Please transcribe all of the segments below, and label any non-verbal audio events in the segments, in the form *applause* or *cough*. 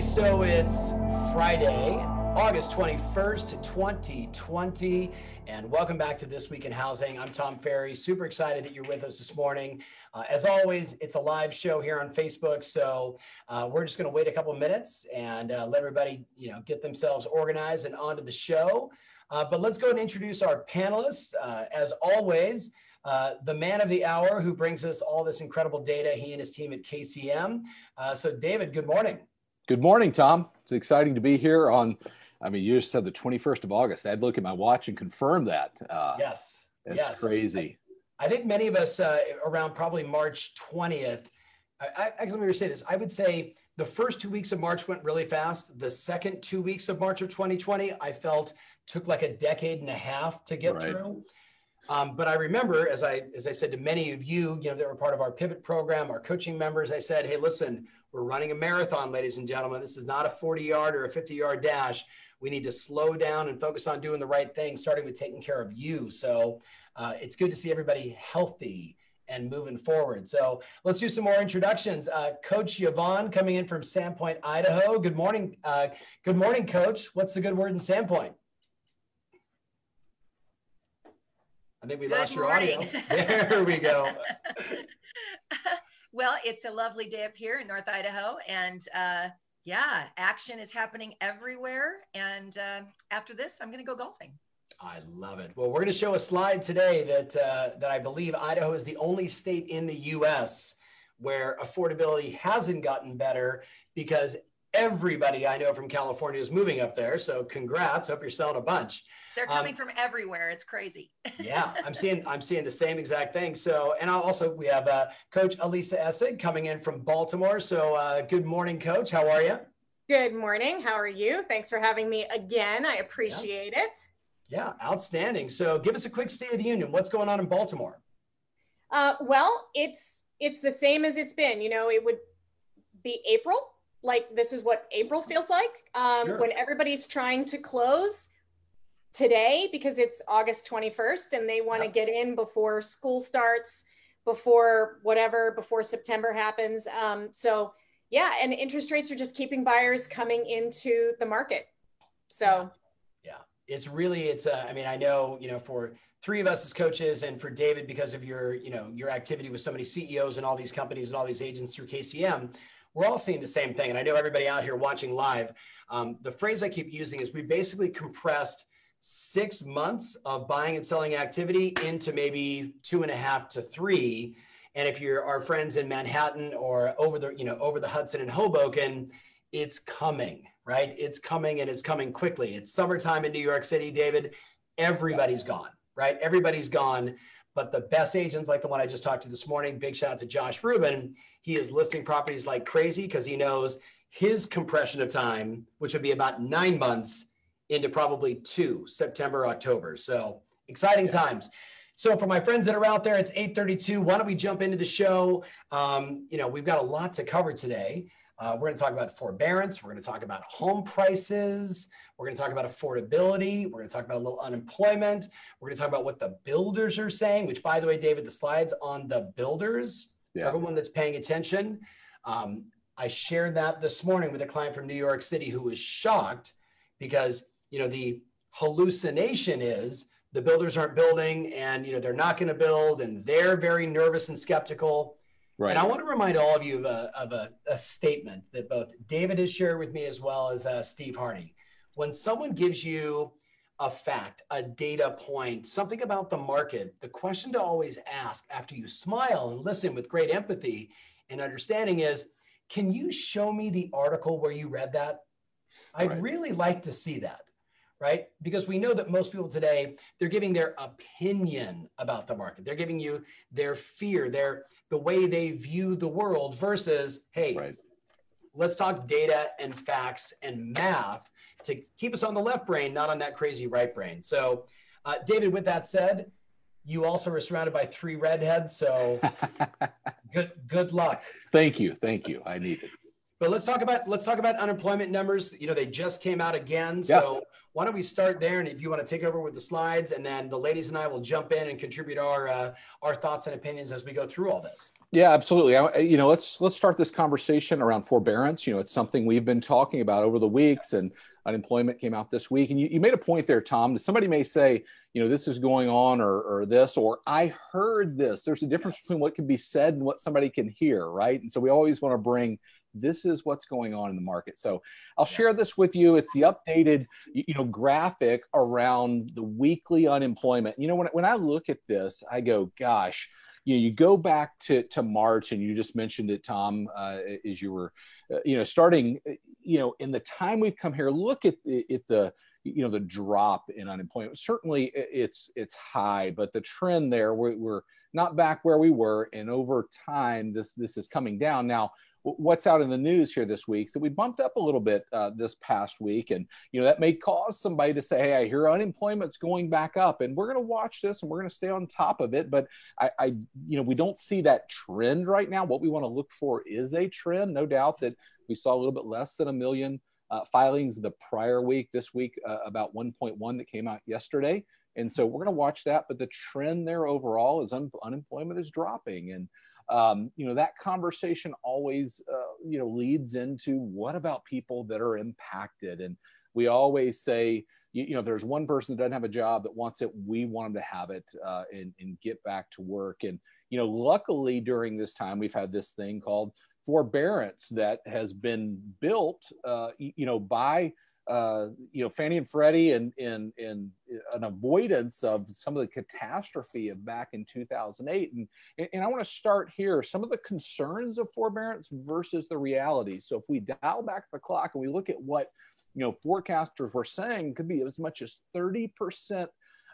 So it's Friday, August 21st, 2020, and welcome back to This Week in Housing. I'm Tom Ferry. Super excited that you're with us this morning. Uh, as always, it's a live show here on Facebook, so uh, we're just going to wait a couple minutes and uh, let everybody, you know, get themselves organized and onto the show. Uh, but let's go and introduce our panelists. Uh, as always, uh, the man of the hour who brings us all this incredible data, he and his team at KCM. Uh, so, David, good morning. Good morning, Tom. It's exciting to be here on, I mean, you just said the 21st of August. I'd look at my watch and confirm that. Uh, yes. It's yes. crazy. I, think many of us uh, around probably March 20th, I, I, actually, let me say this. I would say the first two weeks of March went really fast. The second two weeks of March of 2020, I felt took like a decade and a half to get right. through. Um, but I remember, as I as I said to many of you, you know, that were part of our pivot program, our coaching members, I said, "Hey, listen, we're running a marathon, ladies and gentlemen. This is not a 40 yard or a 50 yard dash. We need to slow down and focus on doing the right thing, starting with taking care of you." So uh, it's good to see everybody healthy and moving forward. So let's do some more introductions. Uh, Coach Yvonne coming in from Sandpoint, Idaho. Good morning. Uh, good morning, Coach. What's the good word in Sandpoint? I think we good lost morning. your audio. *laughs* There we go. *laughs* well, it's a lovely day up here in North Idaho, and uh, yeah, action is happening everywhere. And uh, after this, I'm going to go golfing. I love it. Well, we're going to show a slide today that uh, that I believe Idaho is the only state in the U.S. where affordability hasn't gotten better because everybody I know from California is moving up there. So congrats. Hope you're selling a bunch. They're coming um, from everywhere. It's crazy. *laughs* yeah, I'm seeing I'm seeing the same exact thing. So and I also we have uh, Coach Alicia Essig coming in from Baltimore. So uh, good morning, Coach. How are you? Good morning. How are you? Thanks for having me again. I appreciate yeah. it. Yeah, outstanding. So give us a quick state of the union. What's going on in Baltimore? Uh, well, it's it's the same as it's been. You know, it would be April. Like this is what April feels like um, sure. when everybody's trying to close today because it's August 21st and they want to get in before school starts, before whatever, before September happens. Um, so yeah, and interest rates are just keeping buyers coming into the market. So yeah, it's really it's uh, i mean i know you know for three of us as coaches and for david because of your you know your activity with so many ceos and all these companies and all these agents through kcm we're all seeing the same thing and i know everybody out here watching live um, the phrase i keep using is we basically compressed six months of buying and selling activity into maybe two and a half to three and if you're our friends in manhattan or over the you know over the hudson and hoboken it's coming right? It's coming and it's coming quickly. It's summertime in New York City, David. Everybody's gone, right? Everybody's gone. But the best agents, like the one I just talked to this morning, big shout out to Josh Rubin. He is listing properties like crazy because he knows his compression of time, which would be about nine months into probably two, September, October. So exciting yeah. times. So for my friends that are out there, it's 8:32. Why don't we jump into the show? Um, you know, we've got a lot to cover today. Uh, we're going to talk about forbearance. We're going to talk about home prices. We're going to talk about affordability. We're going to talk about a little unemployment. We're going to talk about what the builders are saying, which, by the way, David, the slides on the builders, yeah. for everyone that's paying attention. Um, I shared that this morning with a client from New York City who was shocked because, you know, the hallucination is the builders aren't building and, you know, they're not going to build and they're very nervous and skeptical. Right. And I want to remind all of you of a, of a, a statement that both David has shared with me as well as uh, Steve Harney. When someone gives you a fact, a data point, something about the market, the question to always ask after you smile and listen with great empathy and understanding is can you show me the article where you read that? I'd right. really like to see that right? Because we know that most people today, they're giving their opinion about the market. They're giving you their fear, their the way they view the world versus, hey, right. let's talk data and facts and math to keep us on the left brain, not on that crazy right brain. So, uh, David, with that said, you also are surrounded by three redheads, so *laughs* good good luck. Thank you, thank you. I need it. But let's talk about let's talk about unemployment numbers. You know, they just came out again. So yeah. Why don't we start there? And if you want to take over with the slides, and then the ladies and I will jump in and contribute our uh, our thoughts and opinions as we go through all this. Yeah, absolutely. I, you know, let's let's start this conversation around forbearance. You know, it's something we've been talking about over the weeks, and unemployment came out this week. And you, you made a point there, Tom. Somebody may say, you know, this is going on or, or this, or I heard this. There's a difference between what can be said and what somebody can hear, right? And so we always want to bring this is what's going on in the market. So I'll share this with you. It's the updated, you know, graphic around the weekly unemployment. You know, when, when I look at this, I go, gosh, you know, you go back to, to March and you just mentioned it, Tom, uh, as you were, uh, you know, starting, uh, you know, in the time we've come here, look at the, at the, you know, the drop in unemployment. Certainly it's, it's high, but the trend there, we're, we're not back where we were. And over time, this, this is coming down. Now, what's out in the news here this week. So we bumped up a little bit uh, this past week, and you know that may cause somebody to say, "Hey, I hear unemployment's going back up," and we're going to watch this and we're going to stay on top of it. But I, I, you know, we don't see that trend right now. What we want to look for is a trend. No doubt that we saw a little bit less than a million uh, filings the prior week. This week, uh, about 1.1 that came out yesterday. And so we're going to watch that, but the trend there overall is un- unemployment is dropping, and um, you know that conversation always uh, you know leads into what about people that are impacted? And we always say you, you know if there's one person that doesn't have a job that wants it. We want them to have it uh, and, and get back to work. And you know luckily during this time we've had this thing called forbearance that has been built uh, you know by uh, you know, Fannie and Freddie and, in an avoidance of some of the catastrophe of back in 2008. And, and I want to start here, some of the concerns of forbearance versus the reality. So if we dial back the clock and we look at what, you know, forecasters were saying could be as much as 30%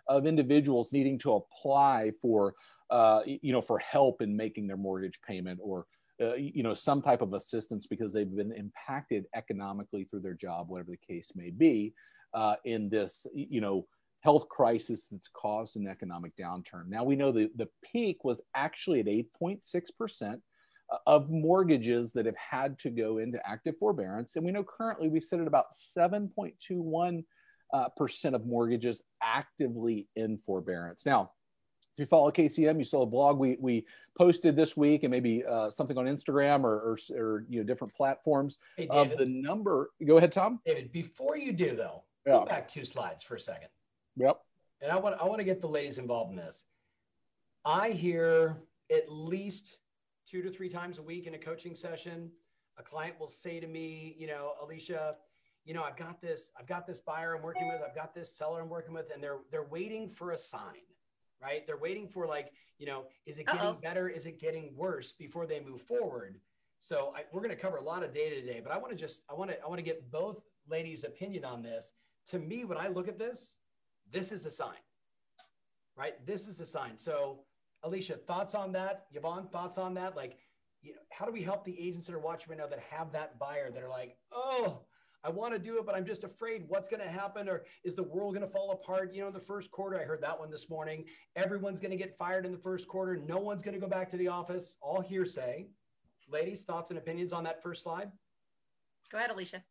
of individuals needing to apply for, uh, you know, for help in making their mortgage payment or uh, you know some type of assistance because they've been impacted economically through their job whatever the case may be uh, in this you know health crisis that's caused an economic downturn. Now we know the, the peak was actually at 8.6% uh, of mortgages that have had to go into active forbearance. And we know currently we sit at about 7.21 uh, percent of mortgages actively in forbearance. Now if you follow KCM, you saw a blog we, we posted this week and maybe uh, something on Instagram or, or, or, you know different platforms hey, of the number. Go ahead, Tom. David, before you do though, yeah. go back two slides for a second. Yep. And I want I want to get the ladies involved in this. I hear at least two to three times a week in a coaching session, a client will say to me, you know, Alicia, you know, I've got this, I've got this buyer I'm working with, I've got this seller I'm working with, and they're they're waiting for a sign right? They're waiting for like, you know, is it getting Uh-oh. better? Is it getting worse before they move forward? So I, we're going to cover a lot of data today, but I want to just, I want to, I want to get both ladies' opinion on this. To me, when I look at this, this is a sign, right? This is a sign. So Alicia, thoughts on that? Yvonne, thoughts on that? Like, you know, how do we help the agents that are watching right now that have that buyer that are like, oh, I want to do it, but I'm just afraid what's going to happen or is the world going to fall apart? You know, in the first quarter, I heard that one this morning. Everyone's going to get fired in the first quarter. No one's going to go back to the office. All hearsay. Ladies, thoughts and opinions on that first slide? Go ahead, Alicia.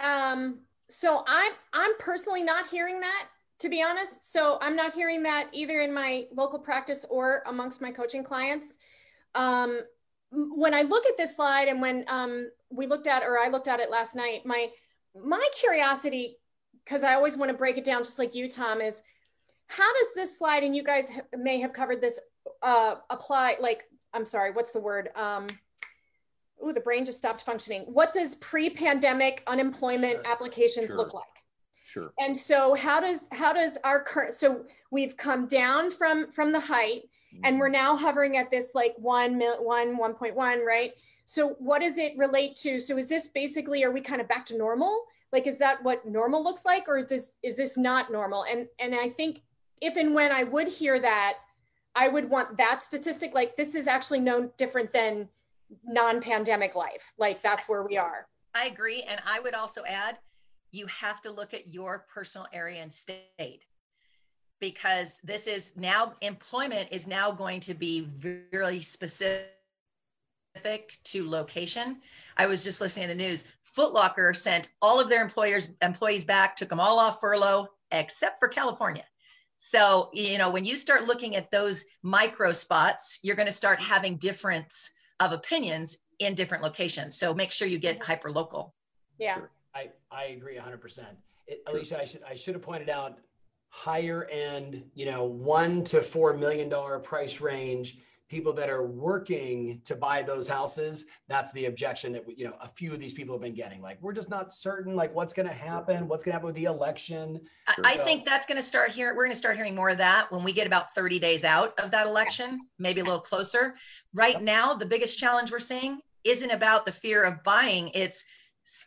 Um, so I'm I'm personally not hearing that to be honest. So I'm not hearing that either in my local practice or amongst my coaching clients. Um, when I look at this slide and when um, we looked at or I looked at it last night, my my curiosity, because I always want to break it down just like you, Tom, is how does this slide, and you guys may have covered this, uh, apply, like, I'm sorry, what's the word? Um, ooh, the brain just stopped functioning. What does pre-pandemic unemployment sure. applications sure. look like? Sure. And so how does how does our current so we've come down from from the height mm-hmm. and we're now hovering at this like one mil one 1.1, right? So what does it relate to? So is this basically, are we kind of back to normal? Like, is that what normal looks like? Or is this, is this not normal? And, and I think if and when I would hear that, I would want that statistic. Like this is actually no different than non-pandemic life. Like that's where we are. I agree. And I would also add, you have to look at your personal area and state because this is now employment is now going to be very specific to location. I was just listening to the news. Footlocker sent all of their employers employees back, took them all off furlough except for California. So, you know, when you start looking at those micro spots, you're going to start having difference of opinions in different locations. So make sure you get hyper local. Yeah. I, I agree 100%. It, Alicia, I should, I should have pointed out higher end, you know, one to $4 million price range people that are working to buy those houses that's the objection that you know a few of these people have been getting. Like we're just not certain like what's going to happen what's going to happen with the election. I, so, think that's going to start here we're going to start hearing more of that when we get about 30 days out of that election maybe a little closer. Right now the biggest challenge we're seeing isn't about the fear of buying it's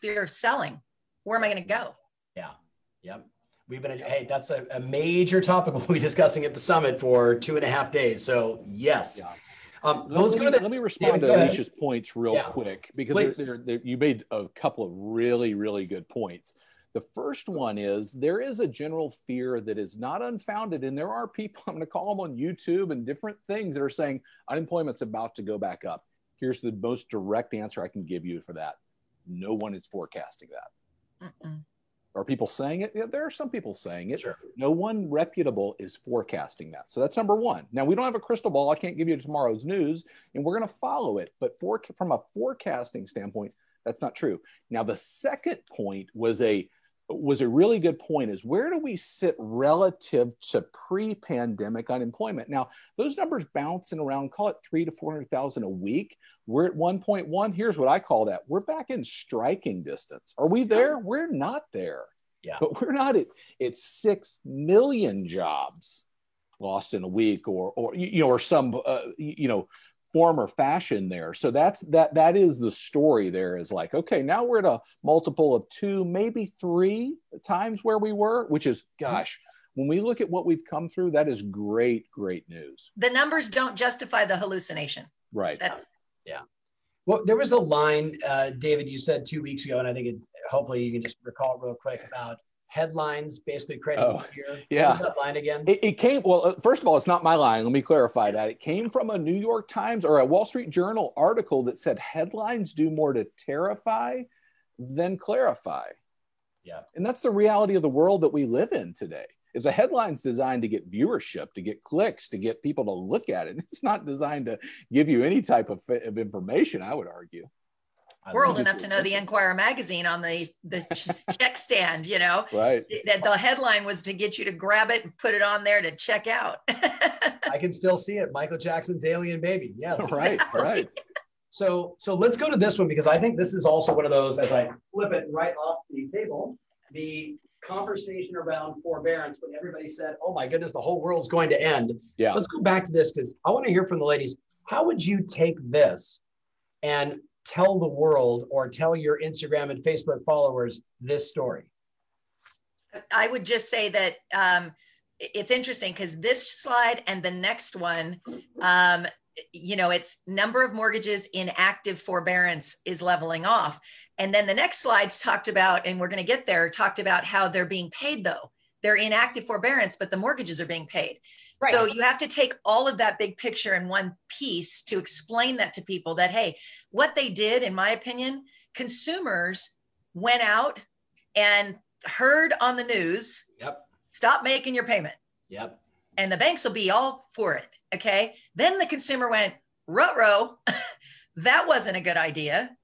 fear of selling. Where am i going to go? Yeah. Yep We've been, hey, that's a, a, major topic we'll be discussing at the summit for two and a half days. So, yes. Yeah. Um, let, me, let me respond yeah, to Alicia's points real yeah. quick because they're, they're, you made a couple of really, really good points. The first one is there is a general fear that is not unfounded, and there are people, *laughs* I'm going to call them on YouTube and different things that are saying unemployment's about to go back up. Here's the most direct answer I can give you for that no one is forecasting that. Mm-mm. Are people saying it? Yeah, there are some people saying it. Sure. No one reputable is forecasting that. So that's number one. Now we don't have a crystal ball. I can't give you tomorrow's news, and we're going to follow it. But for, from a forecasting standpoint, that's not true. Now the second point was a was a really good point is where do we sit relative to pre-pandemic unemployment? Now those numbers bouncing around call it three to 400000 a week we're at 1.1 here's what i call that. We're back in striking distance. Are we there? We're not there. Yeah. But we're not at, at 6 million jobs lost in a week or or you know or some uh, you know form or fashion there. So that's that that is the story there is like, okay, now we're at a multiple of two, maybe three times where we were, which is gosh, when we look at what we've come through, that is great, great news. The numbers don't justify the hallucination. Right. That's yeah. Well, there was a line, uh, David, you said two weeks ago, and I think it, hopefully you can just recall real quick about headlines basically creating oh, fear. Yeah. that line again? It, it, came, well, uh, first of all, it's not my line. Let me clarify that. It came from a New York Times or a Wall Street Journal article that said headlines do more to terrify than clarify. Yeah. And that's the reality of the world that we live in today. Is a headline's designed to get viewership, to get clicks, to get people to look at it. *laughs* It's not designed to give you any type of, of information, I would argue. We're old enough to know the Enquirer magazine on the the *laughs* check stand. You know, right? That the headline was to get you to grab it and put it on there to check out. *laughs* I can still see it. Michael Jackson's "Alien Baby." Yes. *laughs* Right. Right. So so let's go to this one because I think this is also one of those as I flip it right off the table, the conversation around forbearance when everybody said, "Oh my goodness, the whole world's going to end." Yeah. Let's go back to this because I want to hear from the ladies. How would you take this and tell the world or tell your Instagram and Facebook followers this story? I would just say that um, it's interesting because this slide and the next one, um, you know, it's number of mortgages in active forbearance is leveling off. And then the next slides talked about, and we're going to get there, talked about how they're being paid though. They're in active forbearance, but the mortgages are being paid. Right. So you have to take all of that big picture in one piece to explain that to people that, hey, what they did, in my opinion, consumers went out and heard on the news, yep. stop making your payment. Yep. And the banks will be all for it. Okay. Then the consumer went, row, *laughs* that wasn't a good idea.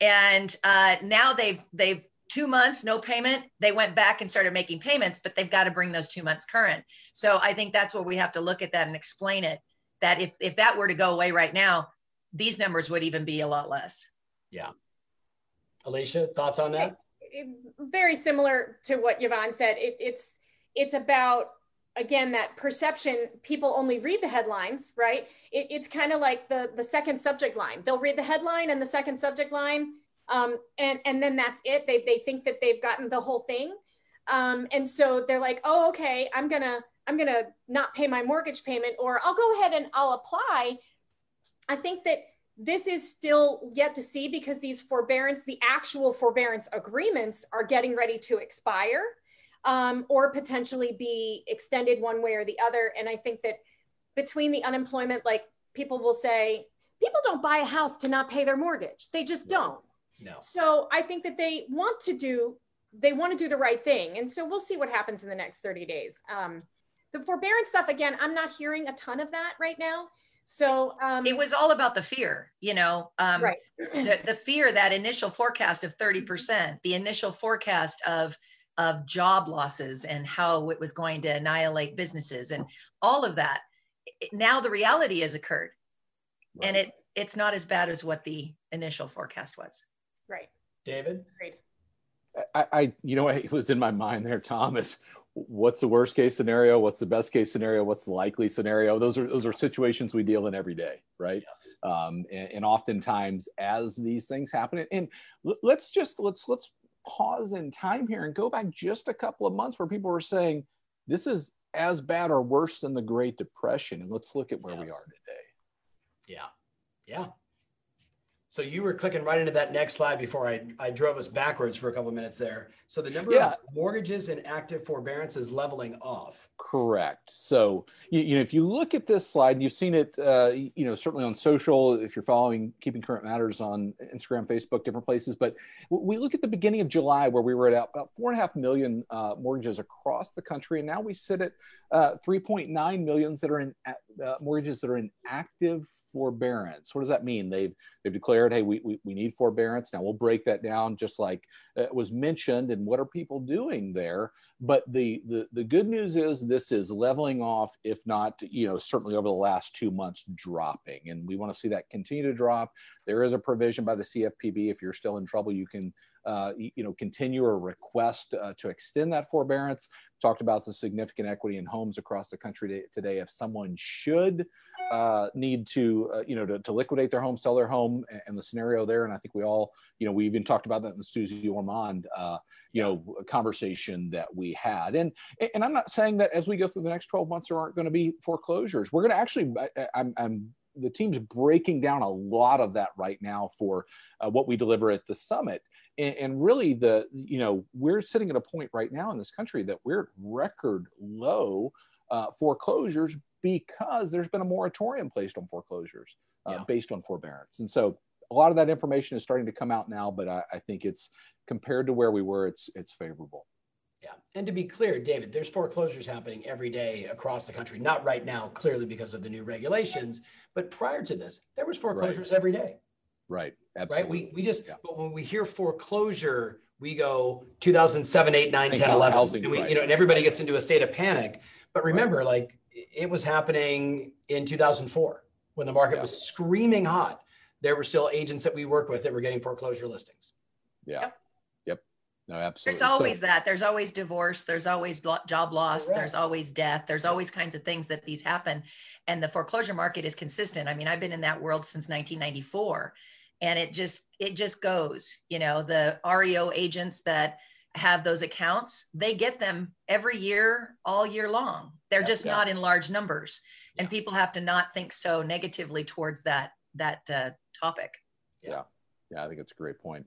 And uh, now they've they've two months no payment they went back and started making payments but they've got to bring those two months current. So i think that's where we have to look at that and explain it that if if that were to go away right now these numbers would even be a lot less. Yeah. Alicia thoughts on that? It, very similar to what yvonne said. It, it's it's about again that perception people only read the headlines right? It, it's kind of like the the second subject line. They'll read the headline and the second subject line um, and and then that's it. They they think that they've gotten the whole thing, um, and so they're like, oh, okay, I'm gonna I'm gonna not pay my mortgage payment, or I'll go ahead and I'll apply. I think that this is still yet to see because these forbearance, the actual forbearance agreements are getting ready to expire um, or potentially be extended one way or the other. And I think that between the unemployment, like people will say, people don't buy a house to not pay their mortgage. They just don't. No. So I think that they want to do, they want to do the right thing. And so we'll see what happens in the next 30 days. Um, the forbearance stuff, again, I'm not hearing a ton of that right now. So um, it was all about the fear, you know, um, right. the, the fear, that initial forecast of 30%, the initial forecast of, of job losses and how it was going to annihilate businesses and all of that. Now the reality has occurred right. and it, it's not as bad as what the initial forecast was. Right. David? Great. I, I, you know, it *laughs* was in my mind there, Thomas what's the worst case scenario what's the best case scenario what's the likely scenario those are those are situations we deal in every day right yes. um, and, and, oftentimes as these things happen and let's just let's let's pause in time here and go back just a couple of months where people were saying this is as bad or worse than the great depression and let's look at where yes. we are today yeah yeah so you were clicking right into that next slide before I, I drove us backwards for a couple of minutes there. So the number yeah. of mortgages in active forbearance is leveling off. Correct. So you, you know if you look at this slide, and you've seen it, uh, you know certainly on social. If you're following Keeping Current Matters on Instagram, Facebook, different places. But we look at the beginning of July where we were at about four and a half million uh, mortgages across the country, and now we sit at uh, 3.9 millions that are in uh, mortgages that are in active forbearance. What does that mean? They've they've declared, hey, we, we, we need forbearance. Now we'll break that down just like it was mentioned and what are people doing there. But the, the, the good news is this is leveling off, if not, you know, certainly over the last two months dropping. And we want to see that continue to drop. There is a provision by the CFPB. If you're still in trouble, you can uh, you know, continue or request uh, to extend that forbearance. Talked about the significant equity in homes across the country today. If someone should uh, need to, uh, you know, to, to, liquidate their home, sell their home, and, and, the scenario there, and I think we all, you know, we even talked about that in the Suze Orman, uh, you know, conversation that we had. And and I'm not saying that as we go through the next 12 months there aren't going to be foreclosures. We're going to actually, I, I'm, I'm the team's breaking down a lot of that right now for uh, what we deliver at the summit and, and, really the you know we're sitting at a point right now in this country that we're at record low uh, foreclosures because there's been a moratorium placed on foreclosures uh, yeah. based on forbearance and so a lot of that information is starting to come out now but I, I think it's compared to where we were it's it's favorable yeah. And to be clear, David, there's foreclosures happening every day across the country. Not right now, clearly because of the new regulations, but prior to this, there was foreclosures right. every day. Right. Absolutely. Right. We, we just, yeah. but when we hear foreclosure, we go 2007, 8, 9, 10, 11. And, we, you know, and everybody gets into a state of panic. But remember, right. like it was happening in 2004 when the market yeah. was screaming hot. There were still agents that we work with that were getting foreclosure listings. Yeah. Yep. Yep. No, absolutely. There's always so, that. There's always divorce. There's always job loss. Correct. There's always death. There's always kinds of things that these happen. And the foreclosure market is consistent. I mean, I've been in that world since 1994 and it just it just goes you know the reo agents that have those accounts they get them every year all year long they're yeah, just yeah. not in large numbers yeah. and people have to not think so negatively towards that that uh, topic yeah yeah i think it's a great point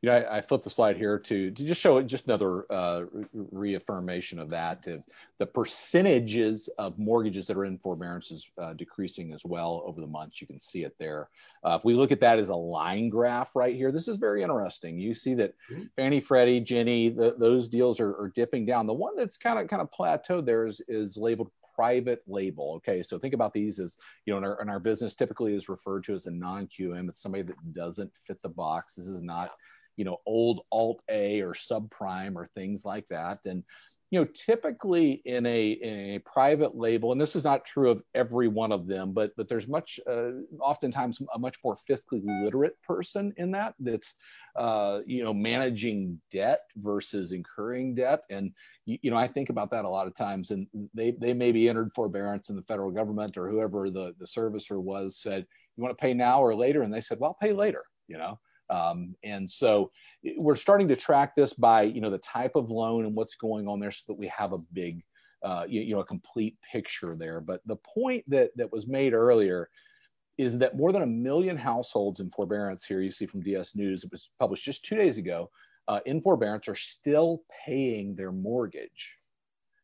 you know, I, I flipped the slide here to, to just show just another uh, reaffirmation of that. To the percentages of mortgages that are in forbearance is uh, decreasing as well over the months. You can see it there. Uh, if we look at that as a line graph right here, this is very interesting. You see that mm-hmm. Fannie, Freddie, the, those deals are, are dipping down. The one that's kind of kind of plateaued there is, is labeled private label. Okay, so think about these as you know, in our, in our business typically is referred to as a non-QM. It's somebody that doesn't fit the box. This is not you know old alt a or subprime or things like that. And you know typically in a, in a private label and this is not true of every one of them but but there's much uh, oftentimes a much more fiscally literate person in that that's uh, you know managing debt versus incurring debt. And you, you, know i think about that a lot of times. And they they may be entered forbearance in the federal government or whoever the the servicer was said you want to pay now or later? And they said well I'll pay later you know um, and so we're starting to track this by, you know, the type of loan and what's going on there so that we have a big, uh, you, you know, a complete picture there. But the point that, that was made earlier, is that more than a million households in forbearance here you see from DS News, it was published just two days ago, uh, in forbearance are still paying their mortgage.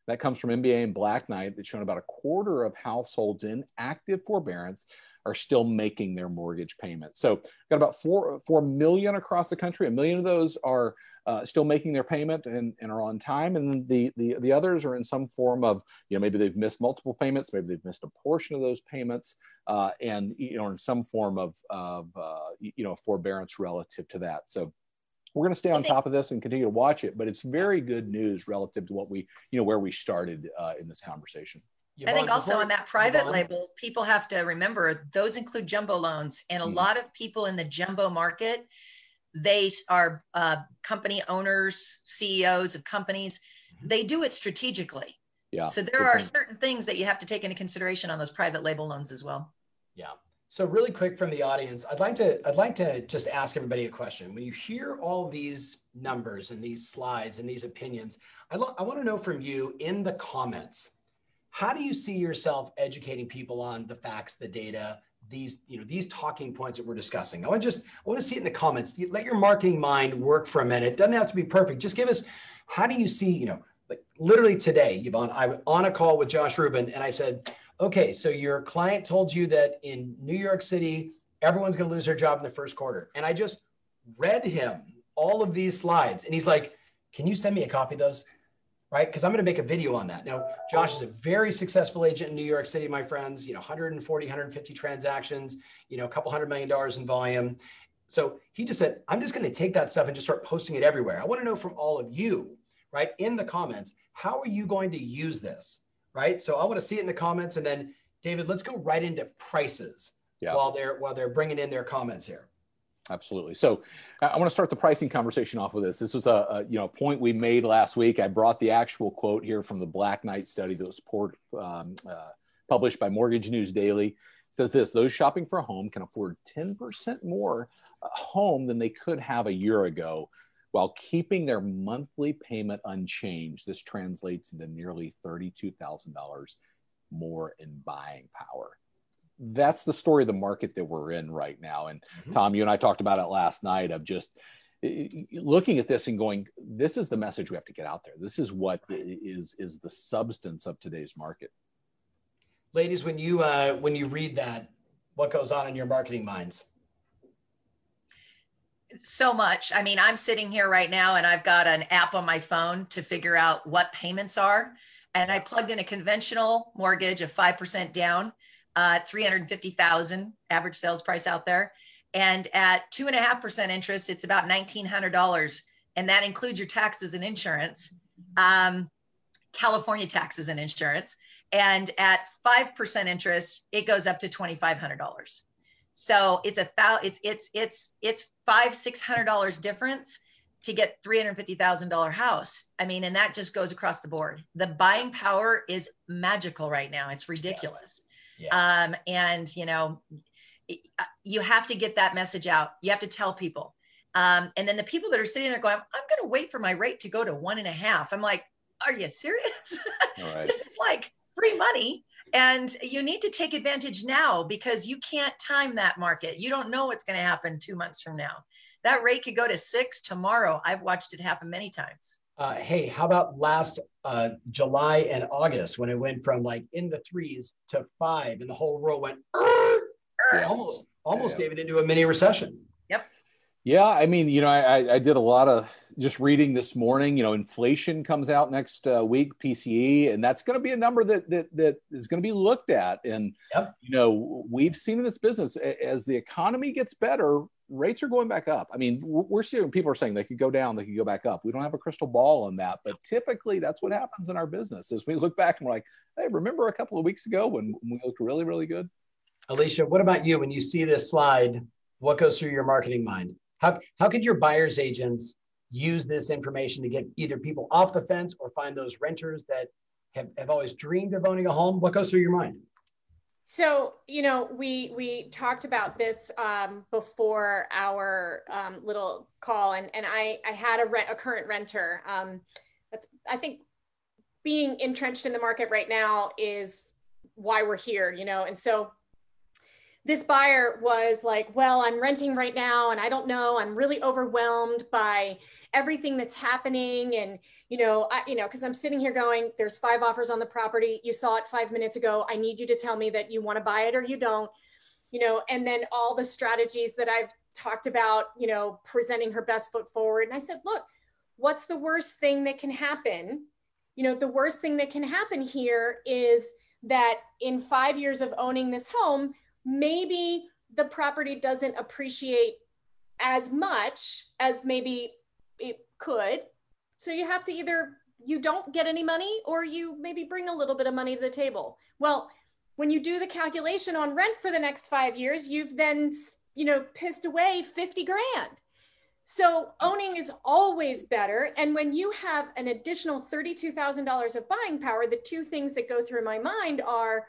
That comes from MBA and Black Knight that's shown about a quarter of households in active forbearance are still making their mortgage payments. So got about four, 4 million across the country. A million of those are uh, still making their payment and, and are on time. And the, the, the others are in some form of, you know, maybe they've missed multiple payments, maybe they've missed a portion of those payments uh, and, you know, in some form of, of uh, you know, forbearance relative to that. So we're going to stay on top of this and continue to watch it, but it's very good news relative to what we, you know, where we started uh, in this conversation. I think also on that private label, people have to remember those include jumbo loans, and a mm-hmm. lot of people in the jumbo market, they are uh, company owners, CEOs of companies. Mm-hmm. They do it strategically. Yeah. So there are certain things that you have to take into consideration on those private label loans as well. Yeah. So really quick from the audience, I'd like to I'd like to just ask everybody a question. When you hear all these numbers and these slides and these opinions, I, lo- I want to know from you in the comments how do you see yourself educating people on the facts, the data, these, you know, these talking points that we're discussing? I want to just, I want to see it in the comments. let your marketing mind work for a minute. It doesn't have to be perfect. Just give us, how do you see, you know, like literally today, Yvonne, I was on a call with Josh Rubin and I said, okay, so your client told you that in New York City, everyone's going to lose their job in the first quarter. And I just read him all of these slides and he's like, can you send me a copy of those? Right? Because I'm going to make a video on that. Now, Josh is a very successful agent in New York City, my friends, you know, 140, 150 transactions, you know, a couple hundred million dollars in volume. So he just said, I'm just going to take that stuff and just start posting it everywhere. I want to know from all of you, right, in the comments, how are you going to use this, right? So I want to see it in the comments. And then, David, let's go right into prices yeah. while they're while they're bringing in their comments here. Absolutely. So I want to start the pricing conversation off with this. This was a, a, you know point we made last week. I brought the actual quote here from the Black Knight study that was port, um, uh, published by Mortgage News Daily. It says this: those shopping for a home can afford 10% more home than they could have a year ago, while keeping their monthly payment unchanged. This translates into nearly $32,000 more in buying power that's the story of the market that we're in right now. And mm-hmm. Tom, you and I talked about it last night of just looking at this and going, this is the message we have to get out there. This is what is is the substance of today's market. Ladies, when you uh, when you read that, what goes on in your marketing minds? So much. I mean, I'm sitting here right now and I've got an app on my phone to figure out what payments are. And I plugged in a conventional mortgage of 5% down uh, 350,000 average sales price out there. And at two and a half percent interest, it's about $1,900. And that includes your taxes and insurance, um, California taxes and insurance. And at 5% interest, it goes up to $2,500. So it's a thousand, it's, it's, it's, it's five, $600 difference to get $350,000 house. I mean, and that just goes across the board. The buying power is magical right now. It's ridiculous. Yes. Yeah. Um, and, you know, uh, you have to get that message out. You have to tell people. Um, and then the people that are sitting there going, I'm going to wait for my rate to go to one and a half. I'm like, are you serious? *laughs* Right. this is like free money. And you need to take advantage now because you can't time that market. You don't know what's going to happen two months from now. That rate could go to six tomorrow. I've watched it happen many times uh, hey, how about last uh, July and August when it went from like in the threes to five and the whole world went yeah. almost, almost yeah. into a mini recession. Yep. Yeah, I mean, you know, I, I did a lot of just reading this morning. You know, inflation comes out next uh, week, PCE, and that's going to be a number that that that is going to be looked at. And yep. you know, we've seen in this business as the economy gets better, rates are going back up. I mean, we're seeing people are saying they could go down, they could go back up. We don't have a crystal ball on that, but typically that's what happens in our business. As we look back and we're like, hey, remember a couple of weeks ago when we looked really, really good? Alicia, what about you? When you see this slide, what goes through your marketing mind? How how could your buyers agents use this information to get either people off the fence or find those renters that have, have always dreamed of owning a home? What goes through your mind? So, you know, we we talked about this um, before our um, little call, and and I I had a rent a current renter. Um, that's I think being entrenched in the market right now is why we're here, you know, and so this buyer was like, Well, I'm renting right now and I don't know. I'm really overwhelmed by everything that's happening. And, you know, I, you know, because I'm sitting here going, There's five offers on the property. You saw it five minutes ago. I need you to tell me that you want to buy it or you don't. You know, and then all the strategies that I've talked about, you know, presenting her best foot forward. And I said, Look, what's the worst thing that can happen? You know, the worst thing that can happen here is that in five years of owning this home, maybe the property doesn't appreciate as much as maybe it could. So you have to either you don't get any money or you maybe bring a little bit of money to the table. Well, when you do the calculation on rent for the next 5 years, you've then, you know, pissed away 50 grand. So owning is always better. And when you have an additional $32,000 of buying power, the two things that go through my mind are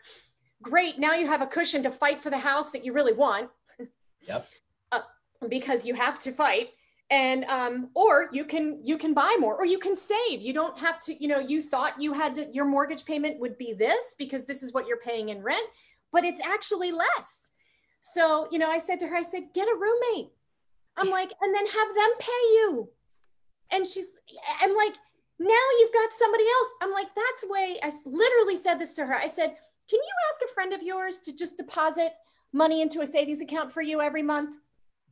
great. Now you have a cushion to fight for the house that you really want. *laughs* Yep. Uh, because you have to fight and um, or you can you can buy more or you can save you don't have to you know you thought you had to your mortgage payment would be this because this is what you're paying in rent but it's actually less so you know i said to her i said get a roommate i'm like and then have them pay you and she's i'm like now you've got somebody else i'm like that's way i literally said this to her i said can you ask a friend of yours to just deposit money into a savings account for you every month?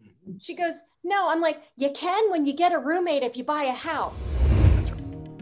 Mm-hmm. She goes, No. I'm like, You can when you get a roommate if you buy a house.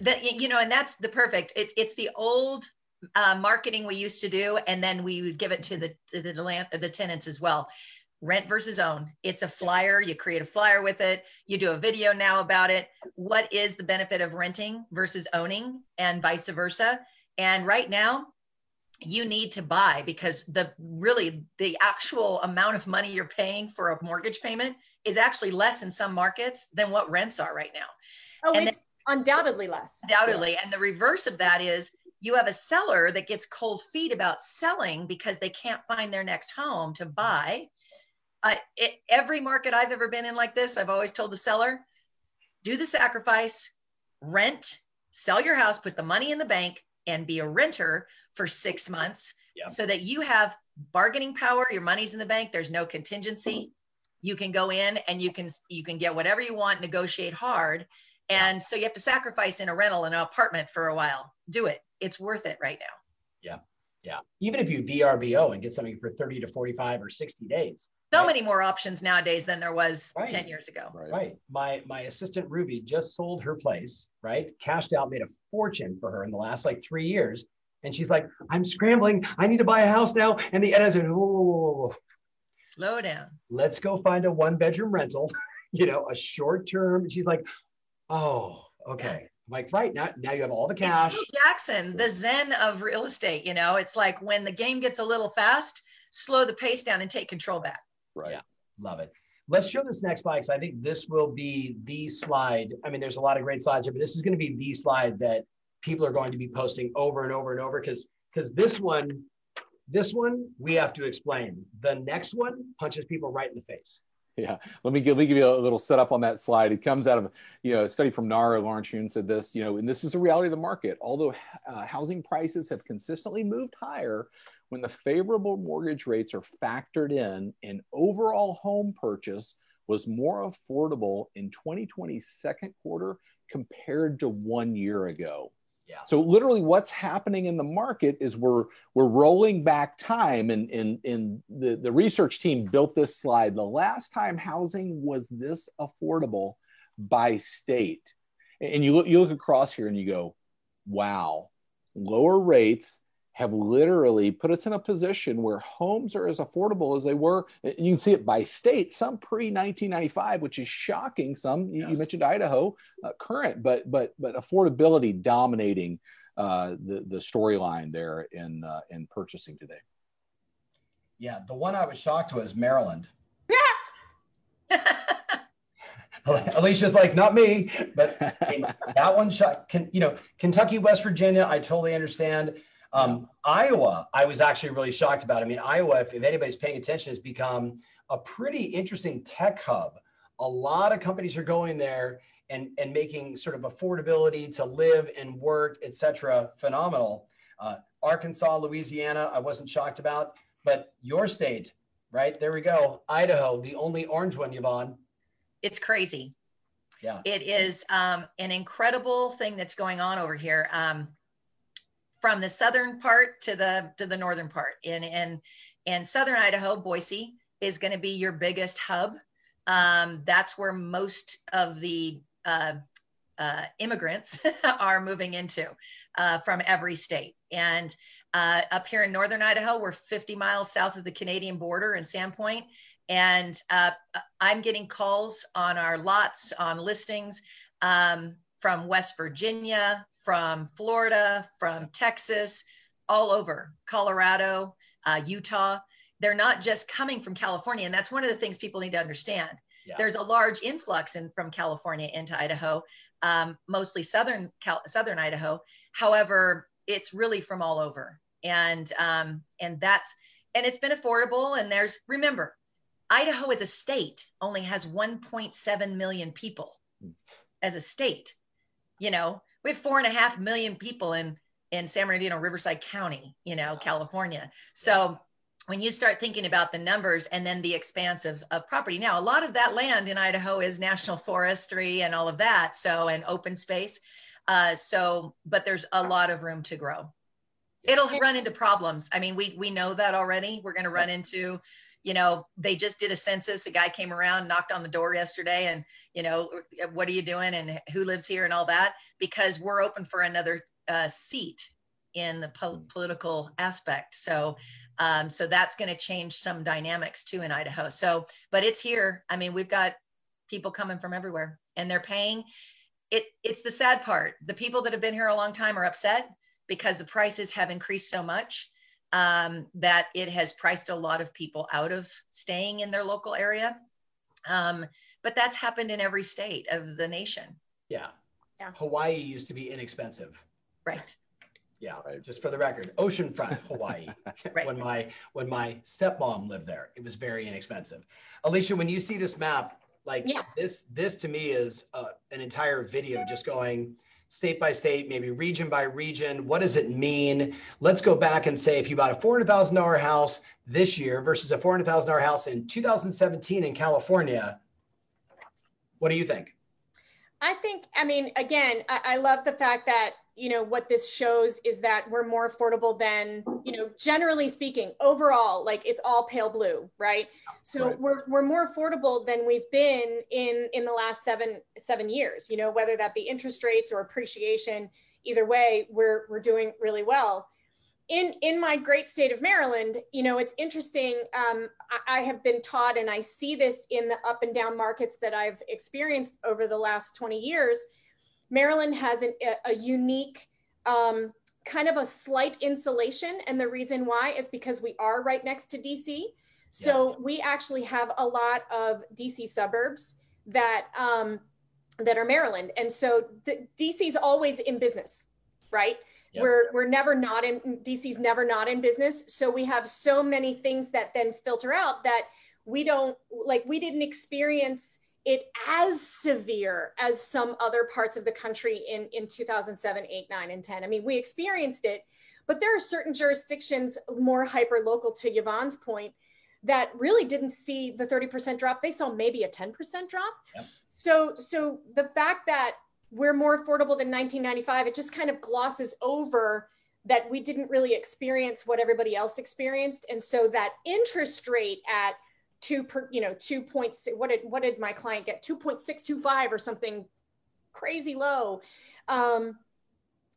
that you know and that's the perfect it's it's the old uh, marketing we used to do and then we would give it to the to the, land, the tenants as well. Rent versus own. It's a flyer. You create a flyer with it. You do a video now about it. What is the benefit of renting versus owning and vice versa? And right now you need to buy because the really the actual amount of money you're paying for a mortgage payment is actually less in some markets than what rents are right now. Oh, and it's, undoubtedly less. Undoubtedly. Yeah. and the reverse of that is you have a seller that gets cold feet about selling because they can't find their next home to buy. Uh, it, every market i've ever been in like this i've always told the seller do the sacrifice rent sell your house put the money in the bank and be a renter for six months yeah. so that you have bargaining power your money's in the bank there's no contingency. You can go in and you can you can get whatever you want negotiate hard and so you have to sacrifice in a rental in an apartment for a while. Do it. It's worth it right now. Yeah. Yeah. Even if you VRBO and get something for 30 to 45 or 60 days. So right? many more options nowadays than there was right. 10 years ago. Right. right. My my assistant Ruby just sold her place, right? Cashed out, made a fortune for her in the last like three years. And she's like, I'm scrambling. I need to buy a house now. And the editor said, whoa, slow down. Let's go find a one bedroom rental, *laughs* you know, a short term. And She's like, Oh, okay. Like right now, now you have all the cash. It's Jackson, the zen of real estate. You know, it's like when the game gets a little fast, slow the pace down and take control back. Right. Yeah. Love it. Let's show this next slide because I think this will be the slide. I mean, there's a lot of great slides here, but this is going to be the slide that people are going to be posting over and over and over because because this one, this one we have to explain. The next one punches people right in the face. *laughs* Yeah, let me give, let me give you a little setup on that slide. It comes out of you know a study from NAR. Lawrence Yun said this, you know, and this is the reality of the market. Although uh, housing prices have consistently moved higher, when the favorable mortgage rates are factored in, an overall home purchase was more affordable in 2020 second quarter compared to one year ago. So literally what's happening in the market is we're we're rolling back time and and, and the, the research team built this slide. The last time housing was this affordable by state. And you look you look across here and you go, wow, lower rates have literally put us in a position where homes are as affordable as they were. You can see it by state, some pre 1995, which is shocking. Some yes. you mentioned Idaho, uh, current, but but but affordability dominating uh, the the storyline there in uh, in purchasing today. Yeah, the one I was shocked was Maryland. *laughs* Yeah. Alicia's like, not me, but that one shot. Can, you know, Kentucky, West Virginia, I totally understand. Um, Iowa, I was actually really shocked about. I mean, Iowa, if, if anybody's paying attention, has become a pretty interesting tech hub. A lot of companies are going there and, and making sort of affordability to live and work, et cetera, phenomenal. Uh, Arkansas, Louisiana, I wasn't shocked about, but your state, right? There we go. Idaho, the only orange one, Yvonne. It's crazy. Yeah. It is um, an incredible thing that's going on over here. Um, from the southern part to the to the northern part in in in southern Idaho, Boise is going to be your biggest hub. Um, that's where most of the uh, uh, immigrants *laughs* are moving into uh, from every state. And uh, up here in northern Idaho, we're 50 miles south of the Canadian border in Sandpoint. And uh, I'm getting calls on our lots, on listings um, from West Virginia, from Florida, from Texas, all over Colorado, uh, Utah. They're not just coming from California. And that's one of the things people need to understand. Yeah. There's a large influx in, from California into Idaho, um, mostly southern Cal- southern Idaho. However, it's really from all over, and um, and that's and it's been affordable. And there's remember, Idaho as a state only has 1.7 million people as a state. You know, we have four and a half million people in in San Bernardino, Riverside County, you know, California. So when you start thinking about the numbers and then the expanse of, of property now a lot of that land in idaho is national forestry and all of that so and open space. Uh, so but there's a lot of room to grow. It'll run into problems. I mean we we know that already. We're going to run into you know they just did a census a guy came around knocked on the door yesterday and you know what are you doing and who lives here and all that because we're open for another uh, seat in the po- political aspect. So, um, so that's going to change some dynamics too in Idaho. So, but it's here. I mean, we've got people coming from everywhere, and they're paying. It. It's the sad part. The people that have been here a long time are upset because the prices have increased so much um, that it has priced a lot of people out of staying in their local area. Um, but that's happened in every state of the nation. Yeah. yeah. Hawaii used to be inexpensive. Right. Yeah, right. just for the record, oceanfront Hawaii. *laughs* right. When my when my stepmom lived there, it was very inexpensive. Alicia, when you see this map, like yeah. this this to me is uh, an entire video just going state by state, maybe region by region. What does it mean? Let's go back and say if you bought a four hundred thousand dollar house this year versus a four hundred thousand dollar house in 2017 in California, what do you think? I think, I mean, again, I, I love the fact that you know what this shows is that we're more affordable than you know generally speaking overall like it's all pale blue right so right. we're we're more affordable than we've been in in the last 7 7 years you know whether that be interest rates or appreciation either way we're we're doing really well in in my great state of Maryland, you know, it's interesting. Um, I, I, have been taught, and I see this in the up and down markets that I've experienced over the last 20 years, Maryland has an, a, a unique um, kind of a slight insulation. And the reason why is because we are right next to DC. So yeah. we actually have a lot of DC suburbs that um, that are Maryland. And so the, DC's always in business, right? Yep. We're we're never not in DC's never not in business. So we have so many things that then filter out that we don't like we didn't experience it as severe as some other parts of the country in, in 2007, 8, 9, and 10. I mean, we experienced it, but there are certain jurisdictions more hyper local to Yvonne's point that really didn't see the 30% drop. They saw maybe a 10% drop. Yep. So, so the fact that we're more affordable than 1995, it just kind of glosses over that we didn't really experience what everybody else experienced. And so that interest rate at two per, you know, two point what did what did my client get? 2.625 or something crazy low. Um,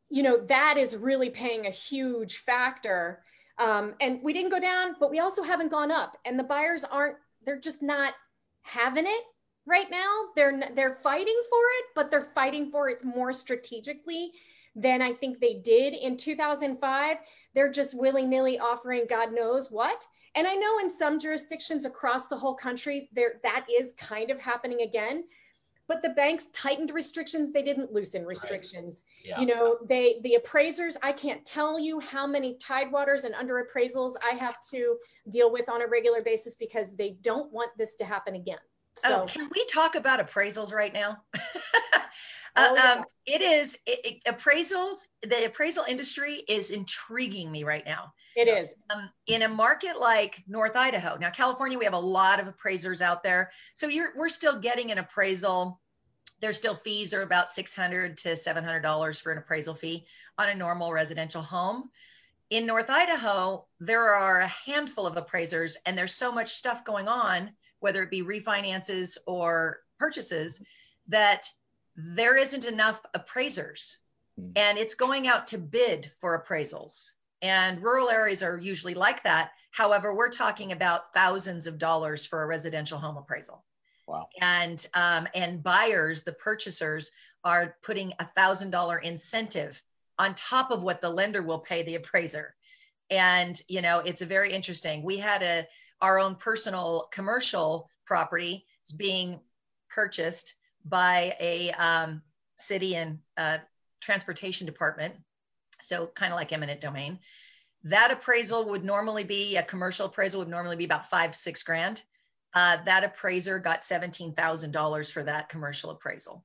you know, that is really paying a huge factor. Um, and we didn't go down, but we also haven't gone up. And the buyers aren't, they're just not having it right now. They're they're fighting for it, but they're fighting for it more strategically than I think they did in 2005. They're just willy nilly offering God knows what. And I know in some jurisdictions across the whole country, there that is kind of happening again. But the banks tightened restrictions; they didn't loosen restrictions. Right. Yeah. You know, they the appraisers. I can't tell you how many tidewaters and under appraisals I have to deal with on a regular basis because they don't want this to happen again. Oh, so, oh, can we talk about appraisals right now? *laughs* Uh, oh, yeah. um, it is it, it, appraisals. The appraisal industry is intriguing me right now. It is um, in a market like North Idaho. Now, California, we have a lot of appraisers out there, so we're still getting an appraisal. There's still fees are about six hundred to seven hundred dollars for an appraisal fee on a normal residential home. In North Idaho, there are a handful of appraisers, and there's so much stuff going on, whether it be refinances or purchases, that there isn't enough appraisers. Mm. and it's going out to bid for appraisals. And rural areas are usually like that. However we're talking about thousands of dollars for a residential home appraisal. Wow. And um, and buyers the purchasers are putting a thousand dollar incentive on top of what the lender will pay the appraiser. And you know it's a very interesting. We had a our own personal commercial property is being purchased by a um, city and uh, transportation department. So kind of like eminent domain. That appraisal would normally be a commercial appraisal would normally be about five, six grand. Uh, that appraiser got $17,000 for that commercial appraisal.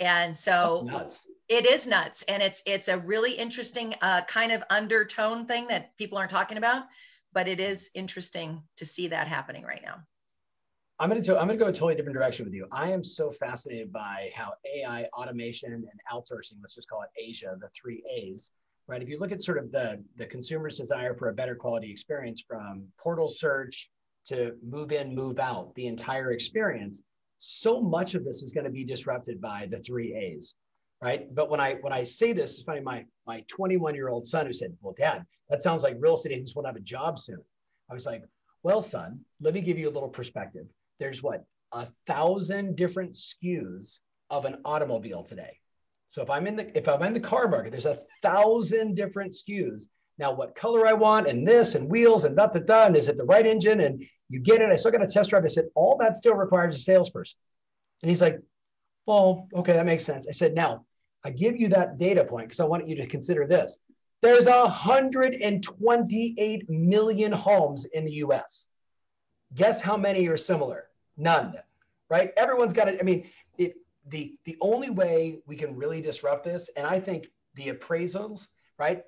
And so it is nuts. And it's, it's a really interesting uh, kind of undertone thing that people aren't talking about, but it is interesting to see that happening right now. I'm going to I'm going to go a totally different direction with you. I am so fascinated by how AI, automation, and outsourcing, let's just call it Asia, the three A's, right? If you look at sort of the the consumer's desire for a better quality experience, from portal search to move in, move out, the entire experience, so much of this is going to be disrupted by the three A's, right? But when I when I say this, it's funny. My my 21 year old son who said, "Well, Dad, that sounds like real estate agents won't have a job soon." I was like, "Well, son, let me give you a little perspective." There's what a thousand different SKUs of an automobile today. So if I'm in the if I'm in the car market, there's a thousand different SKUs. Now, what color I want, and this, and wheels, and da da, and is it the right engine? And you get it. I still got a test drive. I said, all that still requires a salesperson. And he's like, well, okay, that makes sense. I said, now I give you that data point because I want you to consider this. There's 128 million homes in the US. Guess how many are similar? None, right? Everyone's got it. I mean, it, the, the only way we can really disrupt this, and I think the appraisals, right?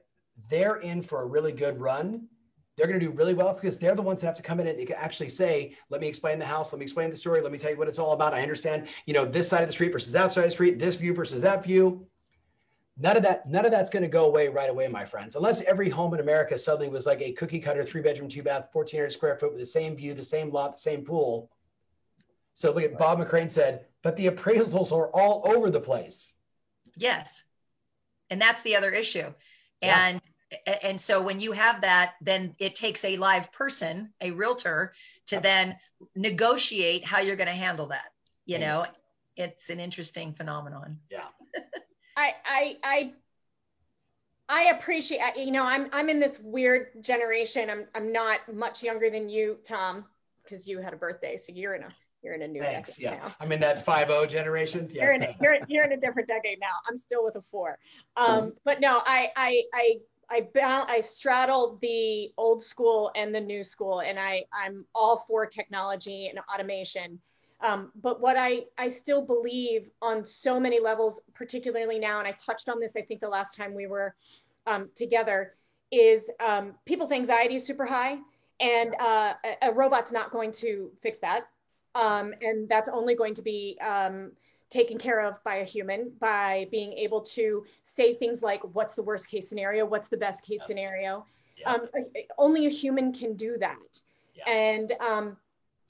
They're in for a really good run. They're going to do really well because they're the ones that have to come in and can actually say, let me explain the house. Let me explain the story. Let me tell you what it's all about. I understand, you know, this side of the street versus that side of the street, this view versus that view. None of that, none of that's going to go away right away, my friends. Unless every home in America suddenly was like a cookie cutter, three bedroom, two bath, 1400 square foot with the same view, the same lot, the same pool. So look at Bob McCrane said, but the appraisals are all over the place. Yes. And that's the other issue. Yeah. And and so when you have that then it takes a live person a realtor to then negotiate how you're going to handle that you know it's an interesting phenomenon yeah I I I I appreciate you know I'm I'm in this weird generation. I'm I'm not much younger than you, Tom, because you had a birthday, so you're in a you're in a new Thanks. yeah. Now. I'm in that 5 generation. Yes, you're, in a, you're, you're in a different decade now. I'm still with a four. Um, but no, I I I I I straddle the old school and the new school, and I I'm all for technology and automation. Um, but what I, I still believe on so many levels, particularly now, and I touched on this, I think the last time we were um, together, is um, people's anxiety is super high, and uh, a, a, robot's not going to fix that. Um, and that's only going to be um, taken care of by a human by being able to say things like, what's the worst case scenario? What's the best case yes. scenario? Yeah. Um, only a human can do that. Yeah. And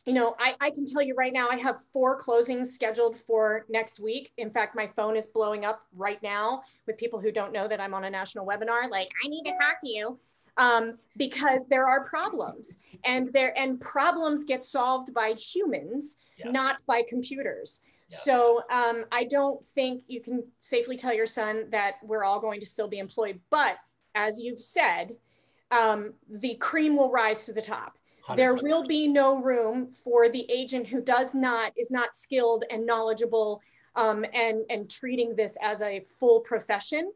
you know, I, I can tell you right now, I have four closings scheduled for next week. In fact, my phone is blowing up right now with people who don't know that I'm on a national webinar. Like, I need to talk to you um, because there are problems, and there and problems get solved by humans, yes. not by computers. Yes. So um, I don't think you can safely tell your son that we're all going to still be employed. But as you've said, um, the cream will rise to the top. 100%. There will be no room for the agent who does not is not skilled and knowledgeable um, and and treating this as a full profession.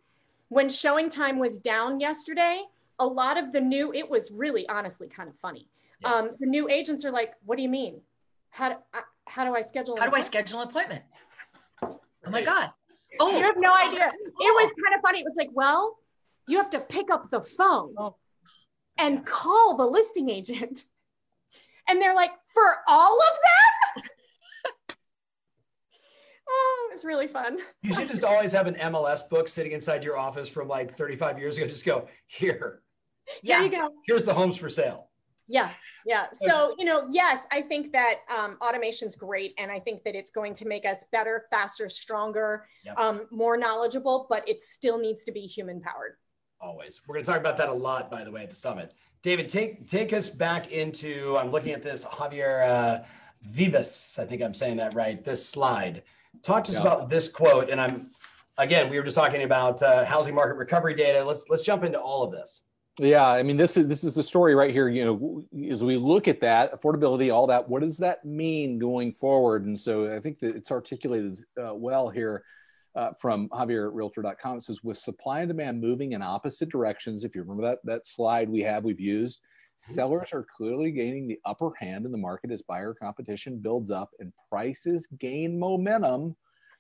When ShowingTime was down yesterday, a lot of the new it was really honestly kind of funny. Yeah. Um, the new agents are like, "What do you mean? How do, uh, how do I schedule? How do I schedule an appointment? Oh my god! Oh, you have no idea. Oh. It was kind of funny. It was like, well, you have to pick up the phone oh. and call the listing agent. And they're like, for all of them? *laughs* oh, it's really fun. You should just always have an MLS book sitting inside your office from like 35 years ago. Just go, here. Yeah. There you go. Here's the homes for sale. Yeah. Yeah. So, you know, yes, I think that um, automation's great. And I think that it's going to make us better, faster, stronger, yep. um, more knowledgeable, but it still needs to be human powered. Always. We're going to talk about that a lot, by the way, at the summit. David, take take us back into. I'm looking at this Javier uh, Vivas. I think I'm saying that right. This slide. Talk to us yeah. about this quote. And I'm again, we were just talking about uh, housing market recovery data. Let's let's jump into all of this. Yeah, I mean, this is this is the story right here. You know, as we look at that affordability, all that, what does that mean going forward? And so I think that it's articulated uh, well here uh, from Javier at Realtor.com. It says, with supply and demand moving in opposite directions, if you remember that, that slide we have, we've used, mm-hmm. sellers are clearly gaining the upper hand in the market as buyer competition builds up and prices gain momentum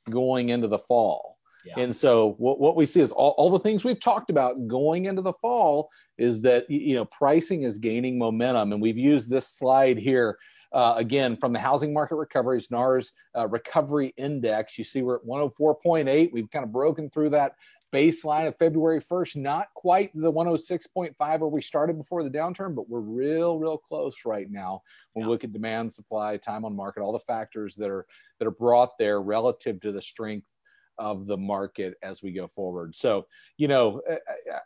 going into the fall. Yeah. And so what, what we see is all, all the things we've talked about going into the fall is that you know pricing is gaining momentum and we've used this slide here uh, again, from the housing market recoveries, NAR's uh, recovery index, you see we're at 104.8. We've kind of broken through that baseline of February 1st, not quite the 106.5 where we started before the downturn, but we're real, real close right now when yeah. we look at demand, supply, time on market, all the factors that are that are brought there relative to the strength of the market as we go forward. So, you know,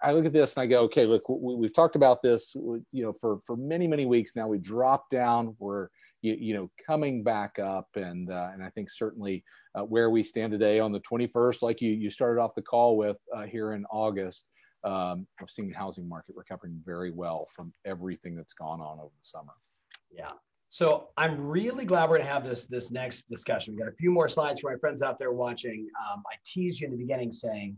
I, look at this and I go, okay, look, we, have talked about this, you know, for for many many weeks now. We dropped down. We're you, you know coming back up, and uh, and I think certainly uh, where we stand today on the 21st, like you you started off the call with uh, here in August. Um, I've seen the housing market recovering very well from everything that's gone on over the summer. Yeah, so I'm really glad we're to have this this next discussion. We got a few more slides for my friends out there watching. Um, I teased you in the beginning saying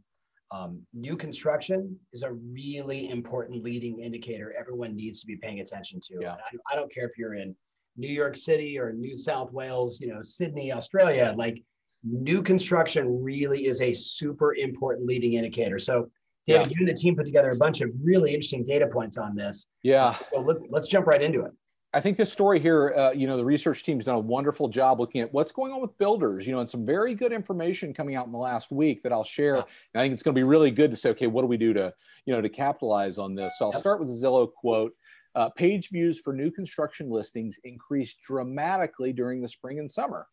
um, new construction is a really important leading indicator everyone needs to be paying attention to. Yeah. I, I, don't care if you're in New York City or New South Wales, you know, Sydney, Australia, like new construction really is a super important leading indicator. So David, yeah. you and the team put together a bunch of really interesting data points on this. Yeah. So let, let's jump right into it. I think this story here, uh, you know, the research team's done a wonderful job looking at what's going on with builders, you know, and some very good information coming out in the last week that I'll share. And I think it's going to be really good to say, okay, what do we do to, you know, to capitalize on this? So I'll start with Zillow quote. Uh, page views for new construction listings increased dramatically during the spring and summer,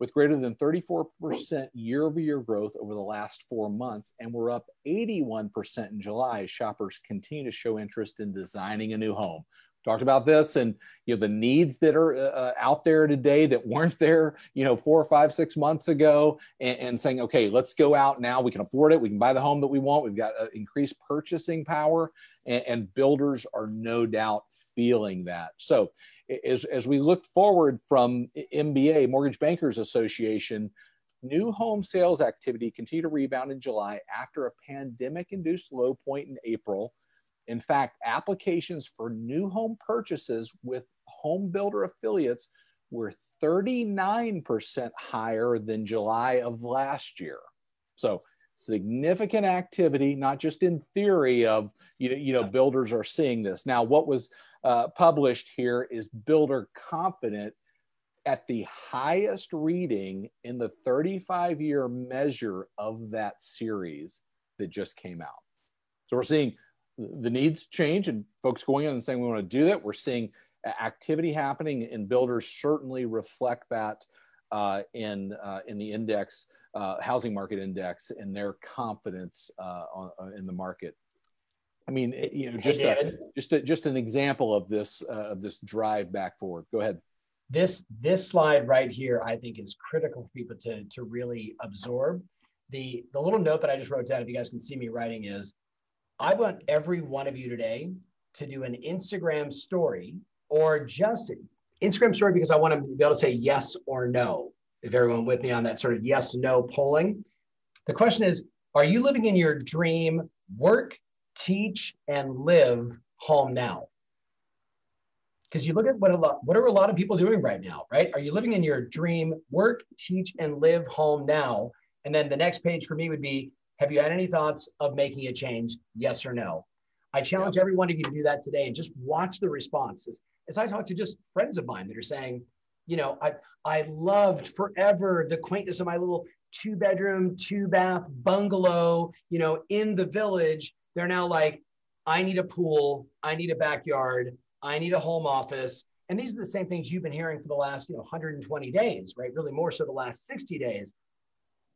with greater than 34% year over year growth over the last four months. And we're up 81% in July shoppers continue to show interest in designing a new home talked about this and you know the needs that are uh, uh, out there today that weren't there you know four or five six months ago and, and, saying okay let's go out now. We can afford it. We can buy the home that we want. We've got uh, increased purchasing power and, and, builders are no doubt feeling that. So as, as we look forward from mba mortgage bankers association new home sales activity continued to rebound in july after a pandemic induced low point in april in fact, applications for new home purchases with home builder affiliates were 39% higher than July of last year. So significant activity, not just in theory of, you know, you know builders are seeing this. Now, what was uh, published here is builder confident at the highest reading in the 35 year measure of that series that just came out. So we're seeing the needs change and folks going in and saying we want to do that. We're seeing activity happening, and builders certainly reflect that uh, in uh, in the index, uh, housing market index, and their confidence uh, on, uh, in the market. I mean, you know, just a, just a, just an example of this uh, of this drive back forward. Go ahead. this this slide right here, I think, is critical for people to to really absorb. The the little note that I just wrote down, if you guys can see me writing, is I want every one of you today to do an Instagram story or just Instagram story because I want to be able to say yes or no. If everyone with me on that sort of yes no polling. The question is, are you living in your dream work, teach, and live home now? Because you look at what a lot, what are a lot of people doing right now, right? Are you living in your dream work, teach, and live home now? And then the next page for me would be, have you had any thoughts of making a change? Yes or no? I challenge every one of you to do that today and just watch the responses. As I talk to just friends of mine that are saying, you know, I I loved forever the quaintness of my little two bedroom, two bath bungalow, you know, in the village. They're now like, I need a pool, I need a backyard, I need a home office. And these are the same things you've been hearing for the last, you know, 120 days, right? Really more so the last 60 days.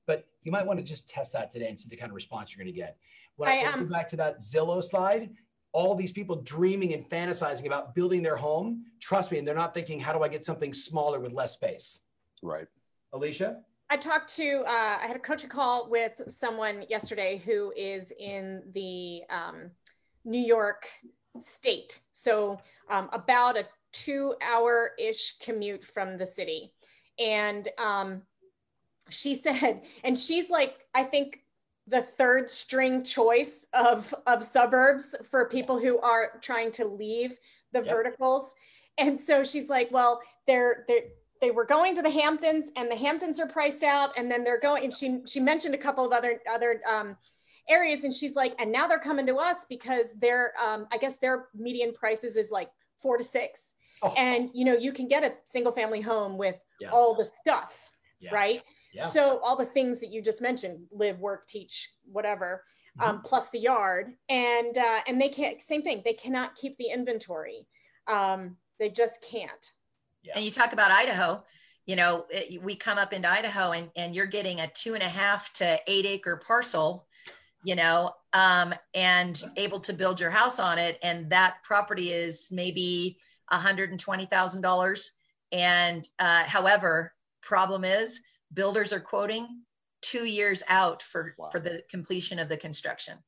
But you might want to just test that today and see the kind of response you're going to get. When I, I um, go back to that Zillow slide, all these people dreaming and fantasizing about building their home, trust me, and they're not thinking, how do I get something smaller with less space? Right. Alicia? I talked to, uh, I had a coaching call with someone yesterday who is in the um, New York state. So um, about a two hour ish commute from the city. And um, she said, and she's like, I think the third string choice of of suburbs for people who are trying to leave the yep. verticals and so she's like well they're they they were going to the hamptons and the hamptons are priced out and then they're going and she she mentioned a couple of other other um, areas and she's like and now they're coming to us because their um, i guess their median prices is like four to six oh. and you know you can get a single family home with yes. all the stuff yeah. right yeah. So all the things that you just mentioned, live, work, teach, whatever, mm-hmm. um, plus the yard, and uh, and they can't. Same thing. They cannot keep the inventory. Um, they just can't. Yeah. And you talk about Idaho. You know, it, we come up into Idaho, and and you're getting a two and a half to eight acre parcel. You know, um, and able to build your house on it, and that property is maybe one hundred and twenty thousand dollars. And uh, however, problem is builders are quoting two years out for wow. for the completion of the construction.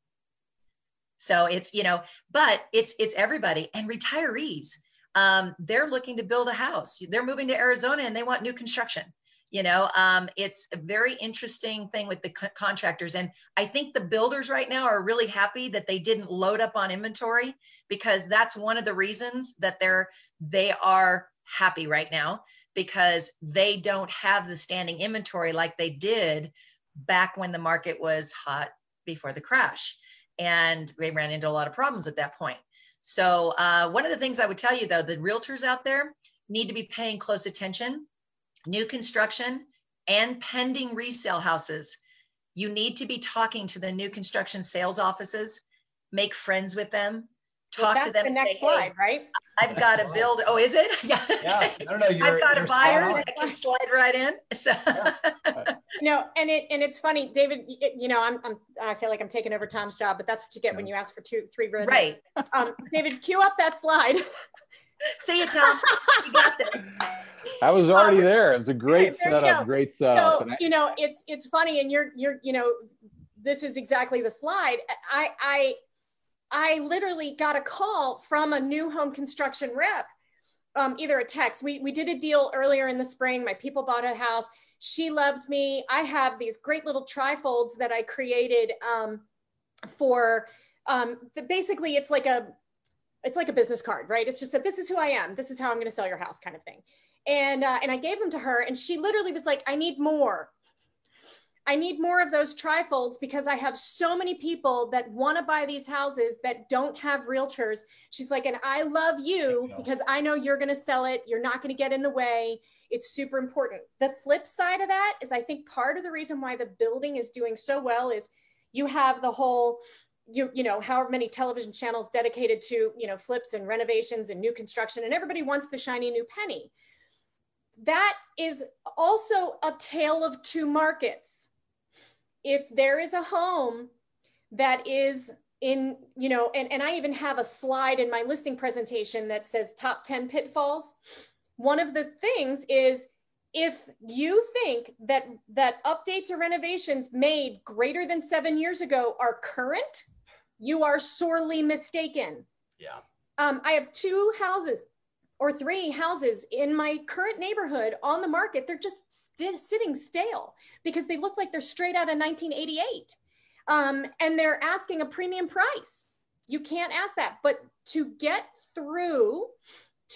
So it's you know but it's it's everybody and retirees. Um, they're looking to build a house. They're moving to arizona and they want new construction you know? Um, it's a very interesting thing with the co- contractors. And i think the builders right now are really happy that they didn't load up on inventory because that's one of the reasons that they're they are happy right now because they don't have the standing inventory like they did back when the market was hot before the crash. And they ran into a lot of problems at that point. So, uh, one of the things I would tell you though, the realtors out there need to be paying close attention. New construction and pending resale houses. You need to be talking to the new construction sales offices, make friends with them, talk well, to them. The next say, slide, hey, right? I've got to build. Oh, is it? Yeah. *laughs* yeah. I don't know. I've got a buyer that can slide right in. So. Yeah. you *laughs* know, and it and it's funny, David. You know, I'm, I'm I feel like I'm taking over Tom's job, but that's what you get yeah. when you ask for two, three minutes. Right. *laughs* Um, David, cue up that slide. See you, Tom. You got this. I was already um, there. It was a great setup. Great setup. So, I- you know, it's it's funny, and you're you're you know, this is exactly the slide. I I I literally got a call from a new home construction rep, um, either a text. We, we did a deal earlier in the spring. My people bought a house. She loved me. I have these great little trifolds that I created um, for um, the, basically it's like a it's like a business card, right? It's just that this is who I am. This is how I'm going to sell your house, kind of thing. And uh, and I gave them to her, and she literally was like, "I need more. I need more of those trifolds because I have so many people that want to buy these houses that don't have realtors. She's like, and I love you because I know you're going to sell it. You're not going to get in the way. It's super important. The flip side of that is I think part of the reason why the building is doing so well is you have the whole you you know however many television channels dedicated to you know flips and renovations and new construction and everybody wants the shiny new penny that is also a tale of two markets if there is a home that is in, you know, and, and I even have a slide in my listing presentation that says top 10 pitfalls. one of the things is if you think that that updates or renovations made greater than seven years ago are current, you are sorely mistaken. Yeah. Um, I have two houses or three houses in my current neighborhood on the market. They're just st- sitting stale because they look like they're straight out of 1988. Um, and they're asking a premium price. You can't ask that. But to get through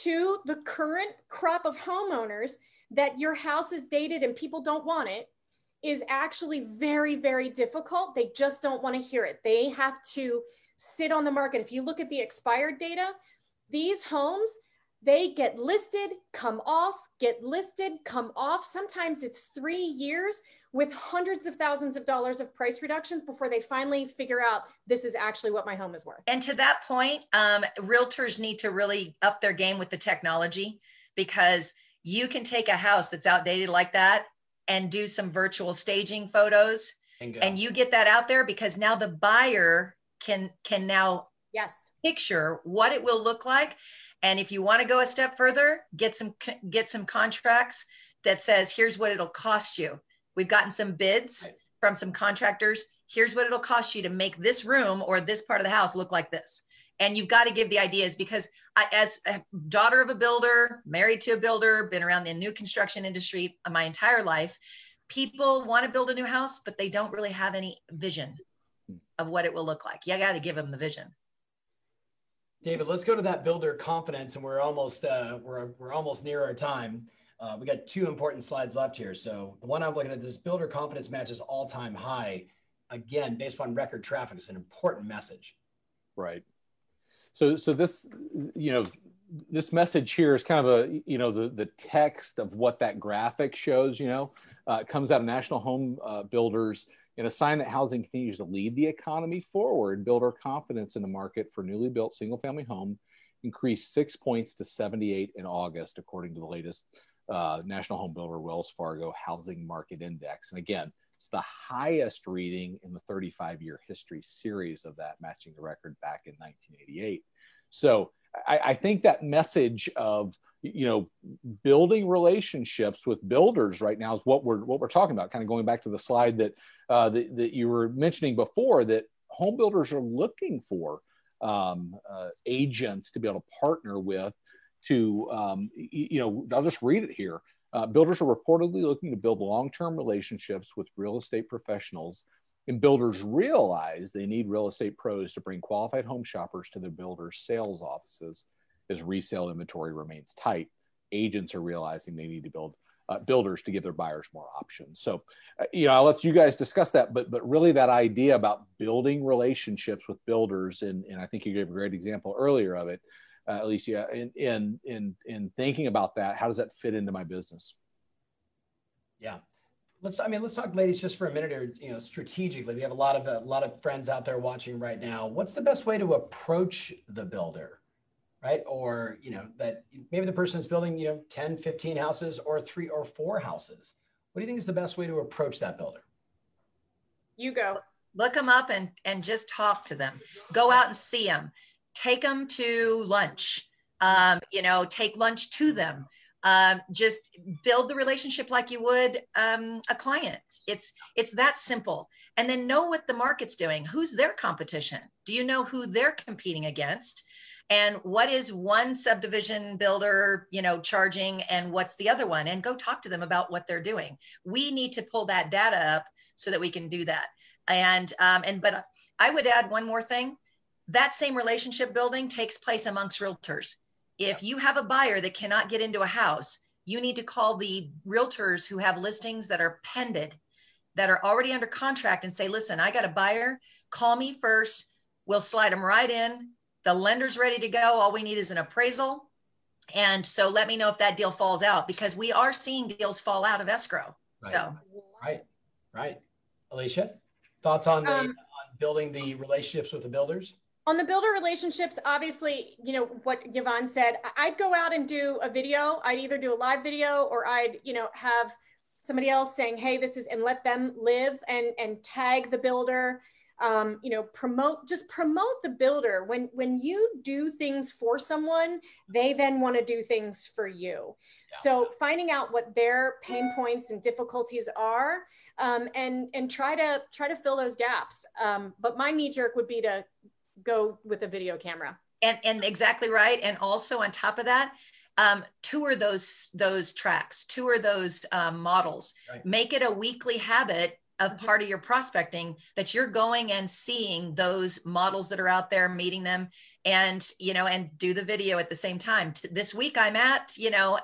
to the current crop of homeowners that your house is dated and people don't want it is actually very, very difficult. They just don't want to hear it. They have to sit on the market. If you look at the expired data, these homes, they get listed, come off, get listed, come off. Sometimes it's three years with hundreds of thousands of dollars of price reductions before they finally figure out this is actually what my home is worth. And to that point, um, realtors need to really up their game with the technology because you can take a house that's outdated like that and do some virtual staging photos and you get that out there because now the buyer can can now yes picture what it will look like. And if you want to go a step further get some get some contracts that says here's what it'll cost you. We've gotten some bids from some contractors. Here's what it'll cost you to make this room or this part of the house look like this. And you've got to give the ideas because I, as a daughter of a builder married to a builder been around the new construction industry my entire life people want to build a new house but they don't really have any vision hmm. of what it will look like. You got to give them the vision david let's go to that builder confidence and we're almost uh, we're, we're almost near our time. Uh, we got two important slides left here. So the one i'm looking at this builder confidence matches all-time high again based on record traffic. Is an important message. Right. So so this you know this message here is kind of a you know the the text of what that graphic shows you know. Uh, comes out of national home uh, builders in a sign that housing continues to lead the economy forward builder confidence in the market for newly built single family home increased six points to 78 in august according to the latest uh, national home builder wells fargo housing market index and again it's the highest reading in the 35 year history series of that, matching the record back in 1988. So I, I, think that message of you know building relationships with builders right now is what we're what we're talking about. Kind of going back to the slide that uh, that, that you were mentioning before, that home builders are looking for um, uh, agents to be able to partner with. To um, you know, I'll just read it here. Uh, builders are reportedly looking to build long term relationships with real estate professionals, and builders realize they need real estate pros to bring qualified home shoppers to their builders' sales offices as resale inventory remains tight. Agents are realizing they need to build uh, builders to give their buyers more options. So, uh, you know, I'll let you guys discuss that, but but really that idea about building relationships with builders, and, and I think you gave a great example earlier of it uh, Alicia, in, in in in thinking about that, how does that fit into my business? Yeah, let's. I mean, let's talk, ladies, just for a minute or you know, strategically. We have a lot of a lot of friends out there watching right now. What's the best way to approach the builder, right? Or you know, that maybe the person is building you know 10, 15 houses or three or four houses. What do you think is the best way to approach that builder? You go. Look them up and and just talk to them. Go out and see them take them to lunch um, you know take lunch to them um, just build the relationship like you would um, a client. It's it's that simple. And then know what the market's doing. Who's their competition? Do you know who they're competing against? And what is one subdivision builder you know charging and what's the other one? And go talk to them about what they're doing. We need to pull that data up so that we can do that. And um, and but i would add one more thing. That same relationship building takes place amongst realtors. If you have a buyer that cannot get into a house, you need to call the realtors who have listings that are pended, that are already under contract, and say, listen, I got a buyer, call me first. We'll slide them right in. The lender's ready to go. All we need is an appraisal. And so let me know if that deal falls out because we are seeing deals fall out of escrow. Right. So, right, right. Alicia, thoughts on the um, on building the relationships with the builders? On the builder relationships, obviously, you know, what Yvonne said, I'd go out and do a video. I'd either do a live video or I'd, you know, have somebody else saying, hey, this is, and let them live and, and tag the builder. um, you know promote just promote the builder when when you do things for someone they then want to do things for you yeah. so finding out what their pain points and difficulties are um, and and try to try to fill those gaps um, but my knee jerk would be to go with a video camera. And and exactly right. And also on top of that um, tour those those tracks tour those um, models. Right. make it a weekly habit of mm-hmm. part of your prospecting that you're going and seeing those models that are out there meeting them and you know and do the video at the same time. This week i'm at you know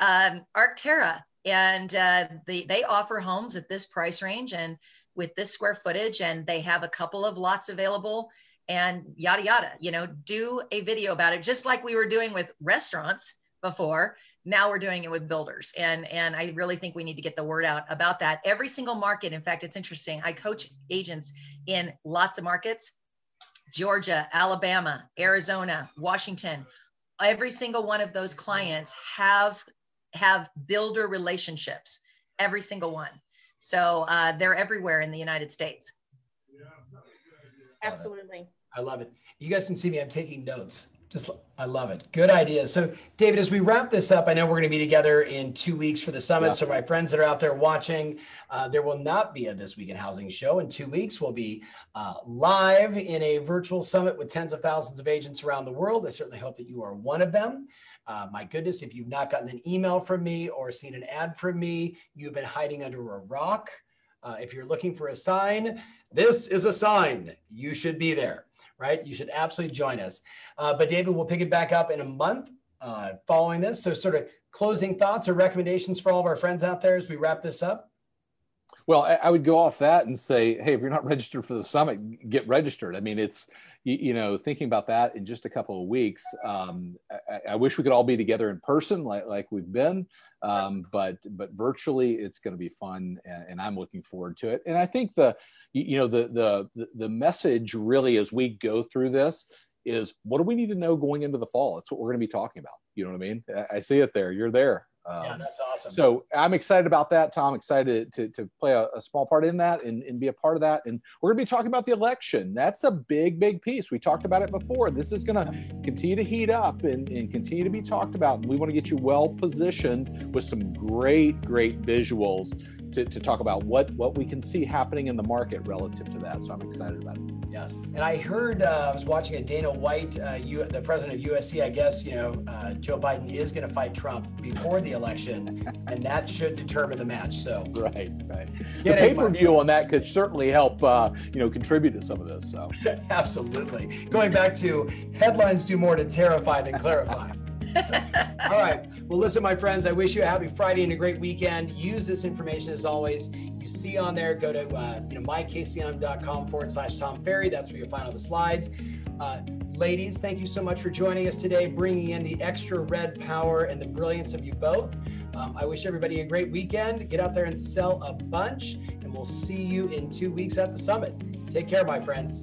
um, arcterra and uh, the, they offer homes at this price range and with this square footage and they have a couple of lots available and yada yada you know do a video about it just like we were doing with restaurants before. Now we're doing it with builders. And and i really think we need to get the word out about that. Every single market in fact it's interesting. I coach agents in lots of markets georgia alabama arizona washington. Every single one of those clients have have builder relationships every single one. So uh, they're everywhere in the united states absolutely i love it you guys can see me i'm taking notes just, I love it. Good idea. So, David, as we wrap this up, I know we're going to be together in two weeks for the summit. Yeah. So, my friends that are out there watching, uh, there will not be a This Week in Housing show. In two weeks, we'll be uh, live in a virtual summit with tens of thousands of agents around the world. I certainly hope that you are one of them. Uh, my goodness, if you've not gotten an email from me or seen an ad from me, you've been hiding under a rock. Uh, if you're looking for a sign, this is a sign. You should be there right? You should absolutely join us. Uh, but David, we'll pick it back up in a month uh, following this. So, sort of closing thoughts or recommendations for all of our friends out there as we wrap this up. Well, I, I would go off that and say, hey, if you're not *laughs* registered for the summit, get registered. I mean, it's you, you know thinking about that in just a couple of weeks. Um, I, I, wish we could all be together in person like like we've been, um, but but virtually it's going to be fun, and, and I'm looking forward to it. And I think the you know the the the message really as we go through this is what do we need to know going into the fall that's what we're going to be talking about you know what i mean i see it there you're there um, yeah, that's awesome. So I'm excited about that, Tom. Excited to, to play a, a, small part in that and, and be a part of that. And we're going to be talking about the election. That's a big, big piece. We talked about it before. This is going to continue to heat up and, and continue to be talked about. And we want to get you well positioned with some great, great visuals to, to talk about what what we can see happening in the market relative to that. So I'm excited about it. Yes, and I heard uh, I was watching a Dana White, uh, you, the president of UFC. I guess you know uh, Joe Biden is going to fight Trump before the election, and that should determine the match. So *laughs* right, right. the pay per view on that could certainly help uh, you know contribute to some of this. So *laughs* absolutely. Going back to headlines do more to terrify than clarify. *laughs* All right. Well, listen, my friends, I wish you a happy Friday and a great weekend. Use this information as always. You see on there, go to uh, you know, mykcm.com forward slash Tom Ferry. That's where you'll find all the slides. Uh, ladies, thank you so much for joining us today, bringing in the extra red power and the brilliance of you both. Um, I wish everybody a great weekend. Get out there and sell a bunch, and we'll see you in two weeks at the summit. Take care, my friends.